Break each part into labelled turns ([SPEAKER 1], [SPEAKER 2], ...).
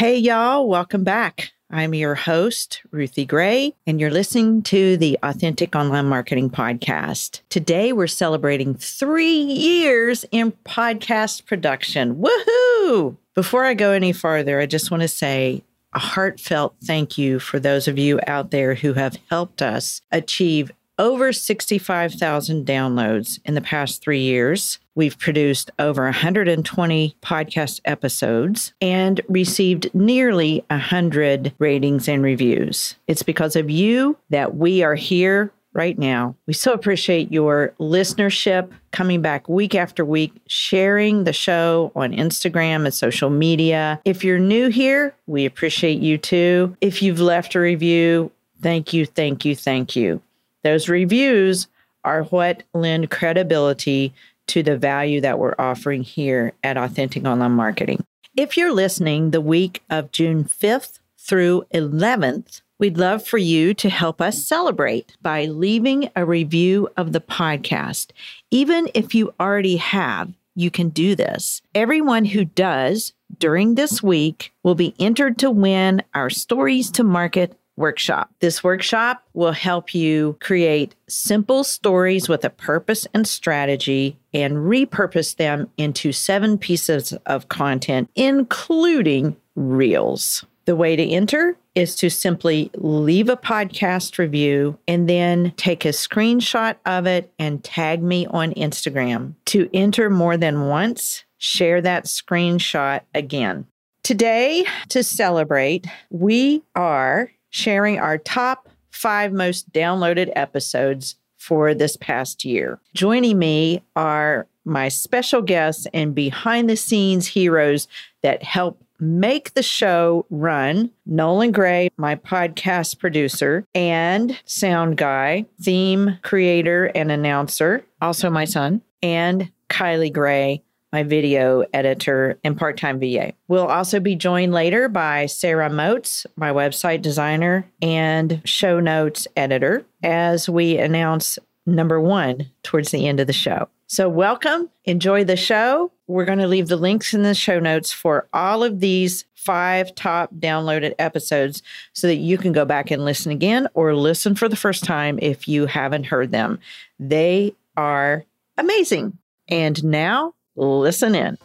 [SPEAKER 1] Hey, y'all, welcome back. I'm your host, Ruthie Gray, and you're listening to the Authentic Online Marketing Podcast. Today, we're celebrating three years in podcast production. Woohoo! Before I go any farther, I just want to say a heartfelt thank you for those of you out there who have helped us achieve over 65,000 downloads in the past three years. We've produced over 120 podcast episodes and received nearly 100 ratings and reviews. It's because of you that we are here right now. We so appreciate your listenership, coming back week after week, sharing the show on Instagram and social media. If you're new here, we appreciate you too. If you've left a review, thank you, thank you, thank you. Those reviews are what lend credibility to the value that we're offering here at Authentic Online Marketing. If you're listening the week of June 5th through 11th, we'd love for you to help us celebrate by leaving a review of the podcast. Even if you already have, you can do this. Everyone who does during this week will be entered to win our Stories to Market workshop. This workshop will help you create simple stories with a purpose and strategy and repurpose them into seven pieces of content, including reels. The way to enter is to simply leave a podcast review and then take a screenshot of it and tag me on Instagram. To enter more than once, share that screenshot again. Today, to celebrate, we are sharing our top five most downloaded episodes for this past year. Joining me are my special guests and behind the scenes heroes that help make the show run Nolan Gray, my podcast producer and sound guy, theme creator and announcer, also my son, and Kylie Gray, my video editor and part time VA. We'll also be joined later by Sara Motes, my website designer and show notes editor, as we announce number one towards the end of the show. So, welcome, enjoy the show. We're going to leave the links in the show notes for all of these five top downloaded episodes so that you can go back and listen again or listen for the first time if you haven't heard them. They are amazing. And now Listen in.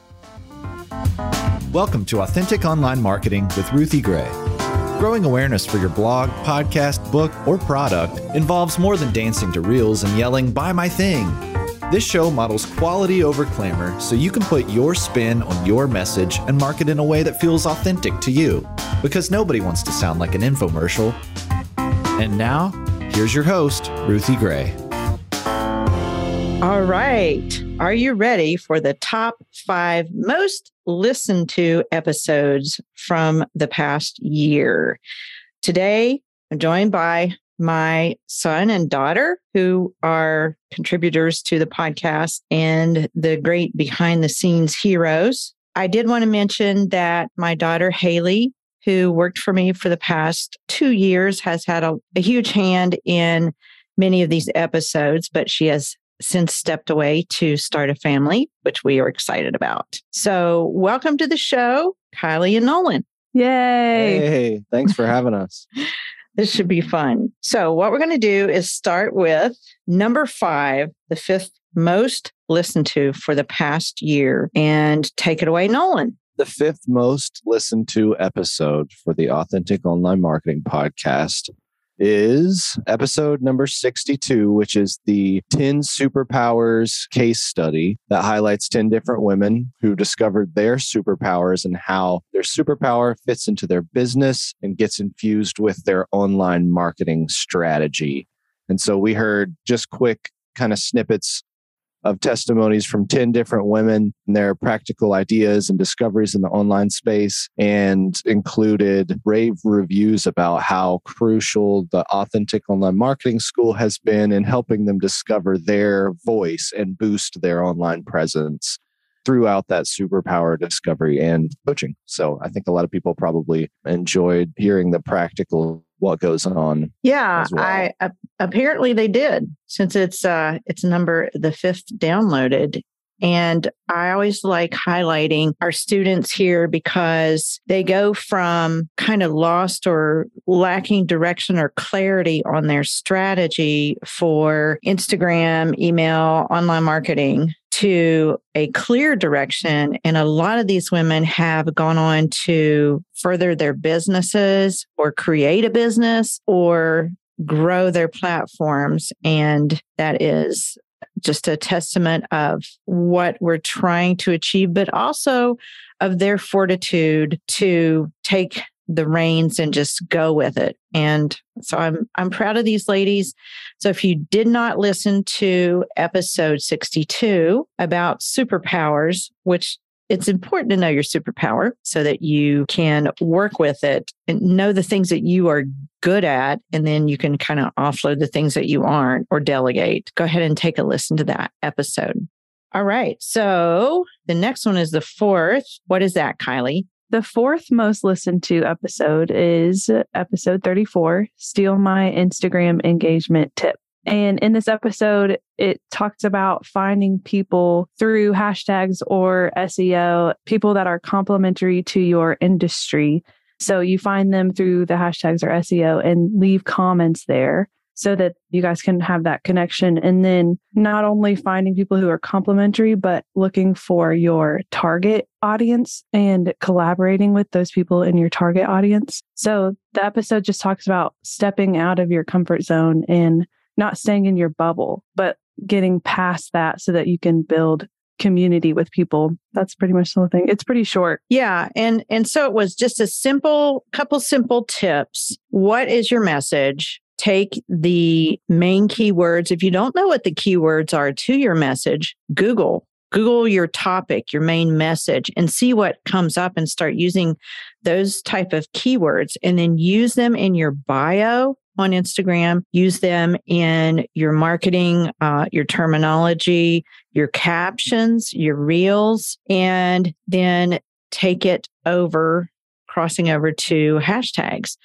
[SPEAKER 2] Welcome to Authentic Online Marketing with Ruthie Gray. Growing awareness for your blog, podcast, book, or product involves more than dancing to reels and yelling, Buy my thing. This show models quality over clamor so you can put your spin on your message and market in a way that feels authentic to you. Because nobody wants to sound like an infomercial. And now, here's your host, Ruthie Gray.
[SPEAKER 1] All right. Are you ready for the top five most listened to episodes from the past year? Today, I'm joined by my son and daughter, who are contributors to the podcast and the great behind the scenes heroes. I did want to mention that my daughter, Haley, who worked for me for the past two years, has had a, a huge hand in many of these episodes, but she has since stepped away to start a family, which we are excited about. So, welcome to the show, Kylie and Nolan.
[SPEAKER 3] Yay.
[SPEAKER 4] Hey, thanks for having us.
[SPEAKER 1] this should be fun. So, what we're going to do is start with number five, the fifth most listened to for the past year, and take it away, Nolan.
[SPEAKER 4] The fifth most listened to episode for the Authentic Online Marketing Podcast is episode number 62, which is the 10 superpowers case study that highlights 10 different women who discovered their superpowers and how their superpower fits into their business and gets infused with their online marketing strategy. And so we heard just quick kind of snippets of testimonies from 10 different women and their practical ideas and discoveries in the online space and included rave reviews about how crucial the authentic online marketing school has been in helping them discover their voice and boost their online presence throughout that superpower discovery and coaching. So I think a lot of people probably enjoyed hearing the practical what goes on.
[SPEAKER 1] Yeah, well. I uh, apparently they did since it's uh it's number the fifth downloaded And I always like highlighting our students here because they go from kind of lost or lacking direction or clarity on their strategy for Instagram, email, online marketing to a clear direction. And a lot of these women have gone on to further their businesses or create a business or grow their platforms. And that is just a testament of what we're trying to achieve, but also of their fortitude to take the reins and just go with it. And so I'm I'm proud of these ladies. So if you did not listen to episode 62 about superpowers, which it's important to know your superpower so that you can work with it and know the things that you are good at. And then you can kind of offload the things that you aren't or delegate. Go ahead and take a listen to that episode. All right. So the next one is the fourth. What is that, Kylie?
[SPEAKER 3] The fourth most listened to episode is episode 34 Steal My Instagram Engagement Tip. And in this episode, it talks about finding people through hashtags or SEO, people that are complementary to your industry. So you find them through the hashtags or SEO and leave comments there so that you guys can have that connection. And then not only finding people who are complementary, but looking for your target audience and collaborating with those people in your target audience. So the episode just talks about stepping out of your comfort zone and not staying in your bubble, but getting past that so that you can build community with people. That's pretty much the whole thing. It's pretty short.
[SPEAKER 1] Yeah. And and so it was just a simple couple simple tips. What is your message? take the main keywords. If you don't know what the keywords are to your message, Google. Google your topic, your main message, and see what comes up and start using those type of keywords and then use them in your bio on Instagram, use them in your marketing, uh, your terminology, your captions, your reels, and then take it over, crossing over to hashtags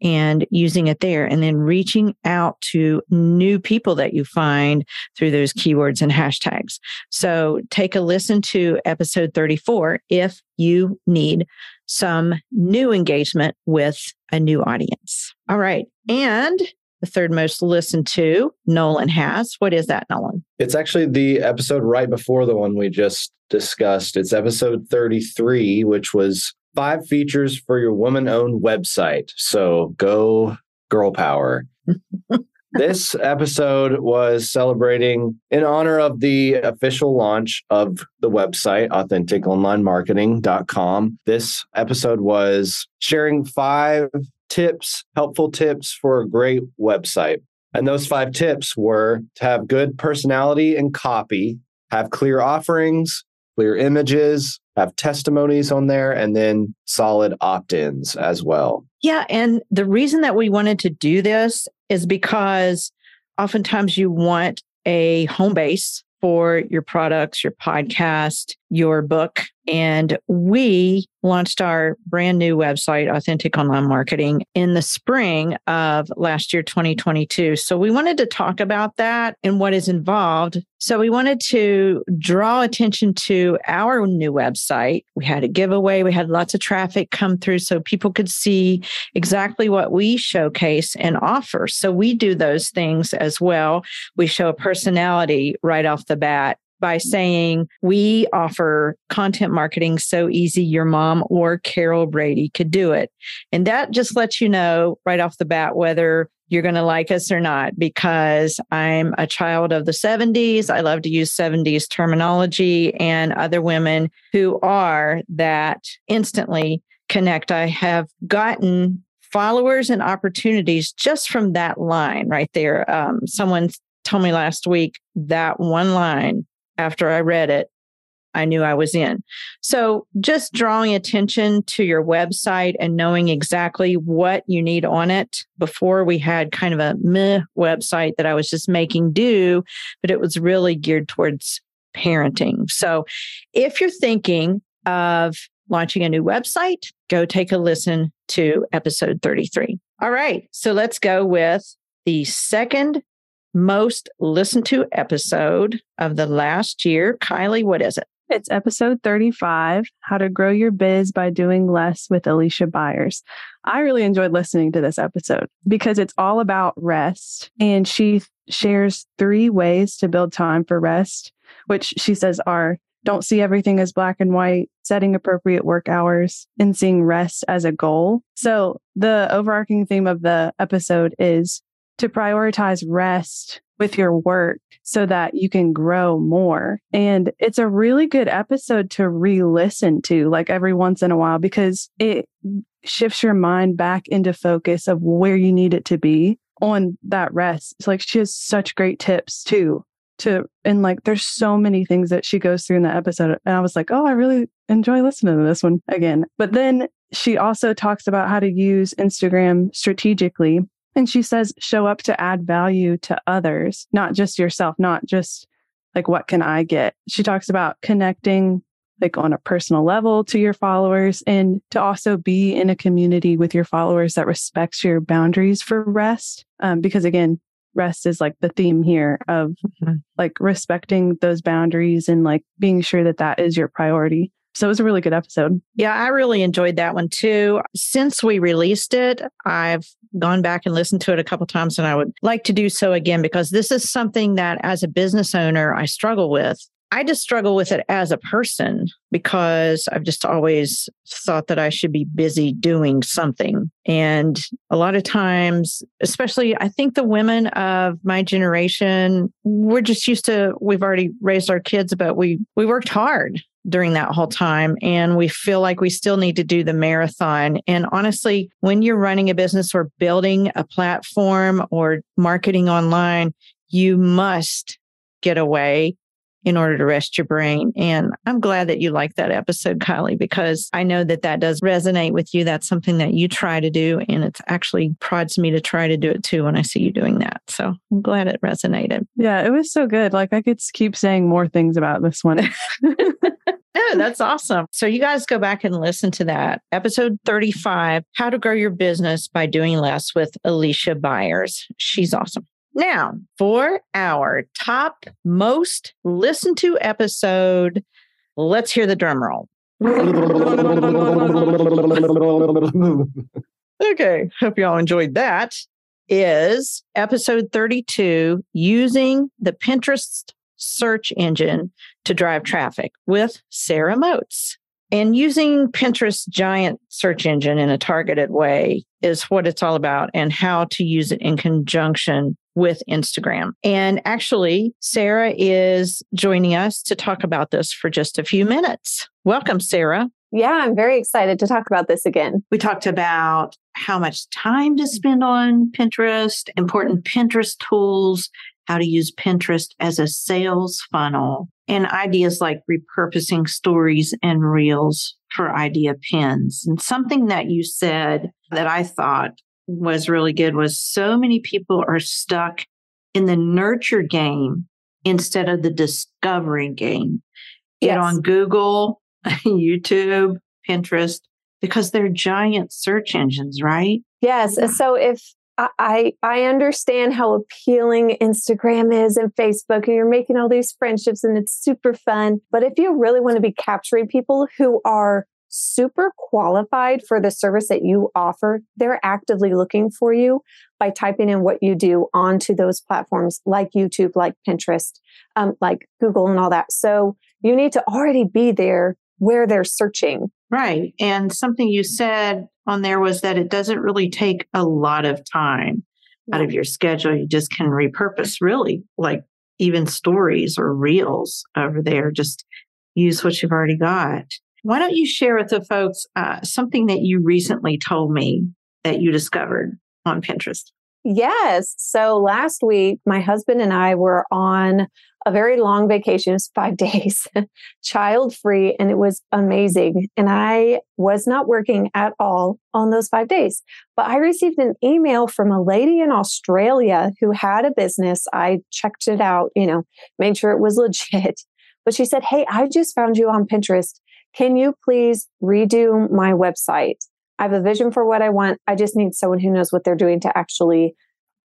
[SPEAKER 1] and using it there and then reaching out to new people that you find through those keywords and hashtags. So take a listen to episode 34 if you need some new engagement with a new audience. All right. And the third most listened to, Nolan has. What is that, Nolan?
[SPEAKER 4] It's actually the episode right before the one we just discussed. It's episode 33, which was five features for your woman owned website. So go girl power. this episode was celebrating in honor of the official launch of the website, AuthenticOnlineMarketing.com. This episode was sharing five tips, helpful tips for a great website. And those five tips were to have good personality and copy, have clear offerings, clear images, have testimonies on there, and then solid opt ins as well.
[SPEAKER 1] Yeah. And the reason that we wanted to do this is because oftentimes you want a home base for your products, your podcast, your book. And we launched our brand new website, Authentic Online Marketing, in the spring of last year, 2022. So we wanted to talk about that and what is involved. So we wanted to draw attention to our new website. We had a giveaway, we had lots of traffic come through so people could see exactly what we showcase and offer. So we do those things as well. We show a personality right off the bat by saying we offer content marketing so easy your mom or Carol Brady could do it. And that just lets you know right off the bat whether you're going to like us or not because I'm a child of the 70s. I love to use 70s terminology and other women who are that instantly connect. I have gotten followers and opportunities just from that line right there. Um, someone told me last week that one line after I read it, I knew I was in. So just drawing attention to your website and knowing exactly what you need on it. Before we had kind of a meh website that I was just making do, but it was really geared towards parenting. So if you're thinking of launching a new website, go take a listen to episode 33. All right. So let's go with the second most listened to episode of the last year. Kylie, what is it?
[SPEAKER 3] It's episode 35 How to Grow Your Biz by Doing Less with Alicia Byers. I really enjoyed listening to this episode because it's all about rest. And she shares three ways to build time for rest, which she says are don't see everything as black and white, setting appropriate work hours, and seeing rest as a goal. So, the overarching theme of the episode is to prioritize rest with your work so that you can grow more. And it's a really good episode to re listen to, like every once in a while, because it shifts your mind back into focus of where you need it to be on that rest. It's like she has such great tips too. To and like there's so many things that she goes through in that episode. And I was like, oh, I really enjoy listening to this one again. But then she also talks about how to use Instagram strategically and she says, show up to add value to others, not just yourself, not just like, what can I get? She talks about connecting like on a personal level to your followers and to also be in a community with your followers that respects your boundaries for rest. Um, because again, rest is like the theme here of mm-hmm. like respecting those boundaries and like being sure that that is your priority. So it was a really good episode.
[SPEAKER 1] Yeah, I really enjoyed that one too. Since we released it, I've gone back and listened to it a couple times and I would like to do so again because this is something that as a business owner I struggle with. I just struggle with it as a person because I've just always thought that I should be busy doing something. And a lot of times, especially I think the women of my generation, we're just used to we've already raised our kids, but we we worked hard during that whole time. And we feel like we still need to do the marathon. And honestly, when you're running a business or building a platform or marketing online, you must get away in order to rest your brain. And I'm glad that you like that episode, Kylie, because I know that that does resonate with you. That's something that you try to do. And it actually prods me to try to do it too when I see you doing that. So I'm glad it resonated.
[SPEAKER 3] Yeah, it was so good. Like I could keep saying more things about this one.
[SPEAKER 1] Oh, that's awesome. So you guys go back and listen to that. Episode 35, How to Grow Your Business by Doing Less with Alicia Byers. She's awesome. Now, for our top most listened to episode, let's hear the drum roll. okay, hope y'all enjoyed that. Is episode 32 using the Pinterest search engine to drive traffic with Sara Motes. And using Pinterest giant search engine in a targeted way is what it's all about and how to use it in conjunction with Instagram. And actually, Sara is joining us to talk about this for just a few minutes. Welcome, Sara.
[SPEAKER 5] Yeah, I'm very excited to talk about this again.
[SPEAKER 1] We talked about how much time to spend on Pinterest, important Pinterest tools, how to use Pinterest as a sales funnel, and ideas like repurposing stories and reels for idea pins. And something that you said that I thought was really good was so many people are stuck in the nurture game instead of the discovery game. Yes. Get on Google, YouTube, Pinterest, because they're giant search engines, right?
[SPEAKER 5] Yes. So if I I understand how appealing Instagram is and Facebook, and you're making all these friendships and it's super fun. But if you really want to be capturing people who are super qualified for the service that you offer, they're actively looking for you by typing in what you do onto those platforms like YouTube, like Pinterest, um, like Google, and all that. So you need to already be there where they're searching.
[SPEAKER 1] Right. And something you said on there was that it doesn't really take a lot of time out of your schedule. You just can repurpose really like even stories or reels over there. Just use what you've already got. Why don't you share with the folks uh, something that you recently told me that you discovered on Pinterest?
[SPEAKER 5] Yes. So last week, my husband and I were on a very long vacation. It was five days, child free, and it was amazing. And I was not working at all on those five days. But I received an email from a lady in Australia who had a business. I checked it out, you know, made sure it was legit. But she said, Hey, I just found you on Pinterest. Can you please redo my website? I have a vision for what I want. I just need someone who knows what they're doing to actually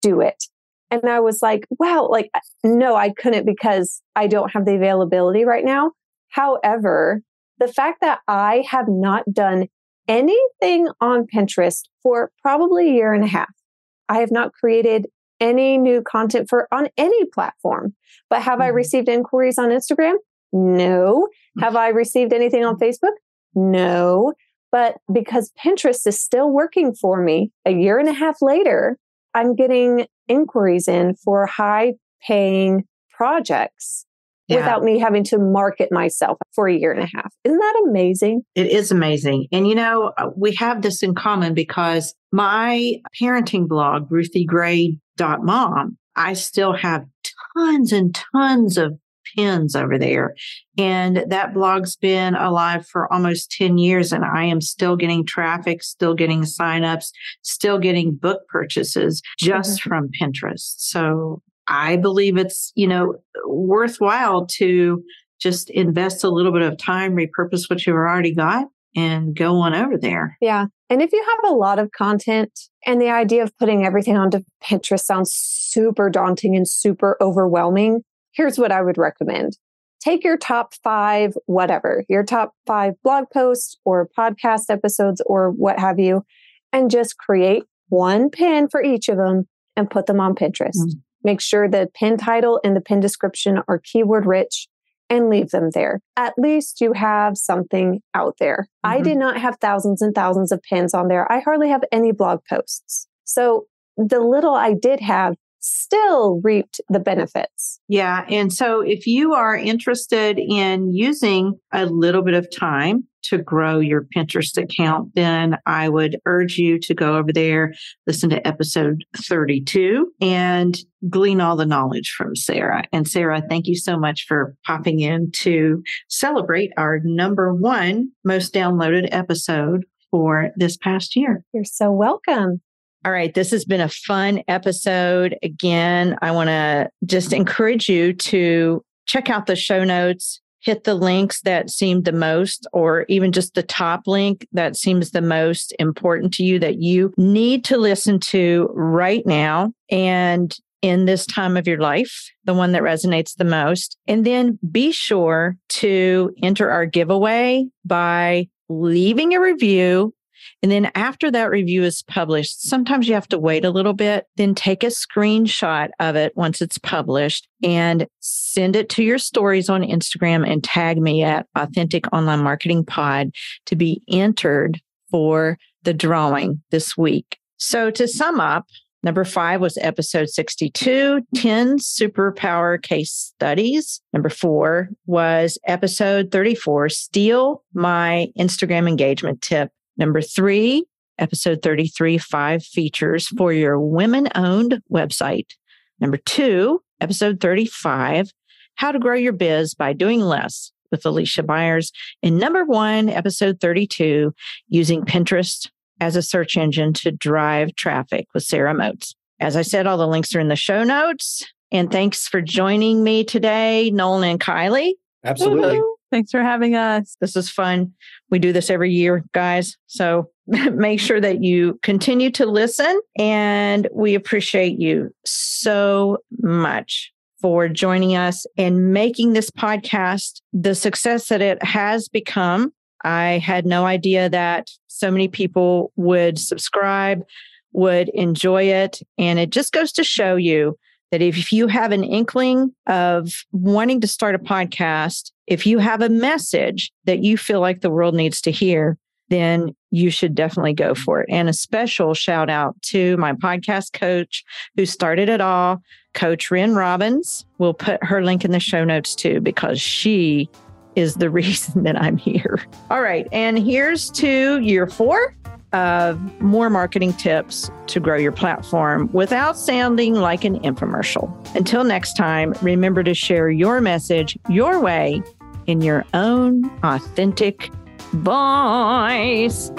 [SPEAKER 5] do it. And I was like, wow, like, no, I couldn't because I don't have the availability right now. However, the fact that I have not done anything on Pinterest for probably a year and a half, I have not created any new content for on any platform. But have mm-hmm. I received inquiries on Instagram? No. Mm-hmm. Have I received anything on Facebook? No. But because Pinterest is still working for me a year and a half later, I'm getting inquiries in for high paying projects yeah. without me having to market myself for a year and a half. Isn't that amazing?
[SPEAKER 1] It is amazing. And you know, uh, we have this in common because my parenting blog, ruthiegray.mom, I still have tons and tons of pins over there. And that blog's been alive for almost 10 years and I am still getting traffic, still getting signups, still getting book purchases just mm-hmm. from Pinterest. So I believe it's, you know, worthwhile to just invest a little bit of time, repurpose what you've already got and go on over there.
[SPEAKER 5] Yeah. And if you have a lot of content and the idea of putting everything onto Pinterest sounds super daunting and super overwhelming, here's what I would recommend. Take your top five, whatever, your top five blog posts or podcast episodes or what have you, and just create one pin for each of them and put them on Pinterest. Mm-hmm. Make sure the pin title and the pin description are keyword rich and leave them there. At least you have something out there. Mm-hmm. I did not have thousands and thousands of pins on there. I hardly have any blog posts. So the little I did have still reaped the benefits.
[SPEAKER 1] Yeah. And so if you are interested in using a little bit of time to grow your Pinterest account, then I would urge you to go over there, listen to episode 32 and glean all the knowledge from Sara. And Sara, thank you so much for popping in to celebrate our number one most downloaded episode for this past year.
[SPEAKER 5] You're so welcome.
[SPEAKER 1] All right, this has been a fun episode. Again, I want to just encourage you to check out the show notes, hit the links that seem the most, or even just the top link that seems the most important to you that you need to listen to right now. And in this time of your life, the one that resonates the most. And then be sure to enter our giveaway by leaving a review and then after that review is published, sometimes you have to wait a little bit, then take a screenshot of it once it's published and send it to your stories on Instagram and tag me at Authentic Online Marketing Pod to be entered for the drawing this week. So to sum up, Number five was episode 62, 10 superpower case studies. Number four was episode 34, steal my Instagram engagement tip. Number three, episode 33, five features for your women owned website. Number two, episode 35, how to grow your biz by doing less with Alicia Byers. And number one, episode 32, using Pinterest as a search engine to drive traffic with Sara Motes. As I said, all the links are in the show notes. And thanks for joining me today, Nolan and Kylie.
[SPEAKER 4] Absolutely. Woo-hoo.
[SPEAKER 3] Thanks for having us.
[SPEAKER 1] This is fun. We do this every year, guys. So make sure that you continue to listen. And we appreciate you so much for joining us and making this podcast the success that it has become. I had no idea that so many people would subscribe, would enjoy it. And it just goes to show you that if you have an inkling of wanting to start a podcast, if you have a message that you feel like the world needs to hear, then you should definitely go for it. And a special shout out to my podcast coach who started it all, Coach Ren Robbins. We'll put her link in the show notes too, because she is the reason that I'm here. All right. And here's to year four of more marketing tips to grow your platform without sounding like an infomercial. Until next time, remember to share your message your way in your own authentic voice.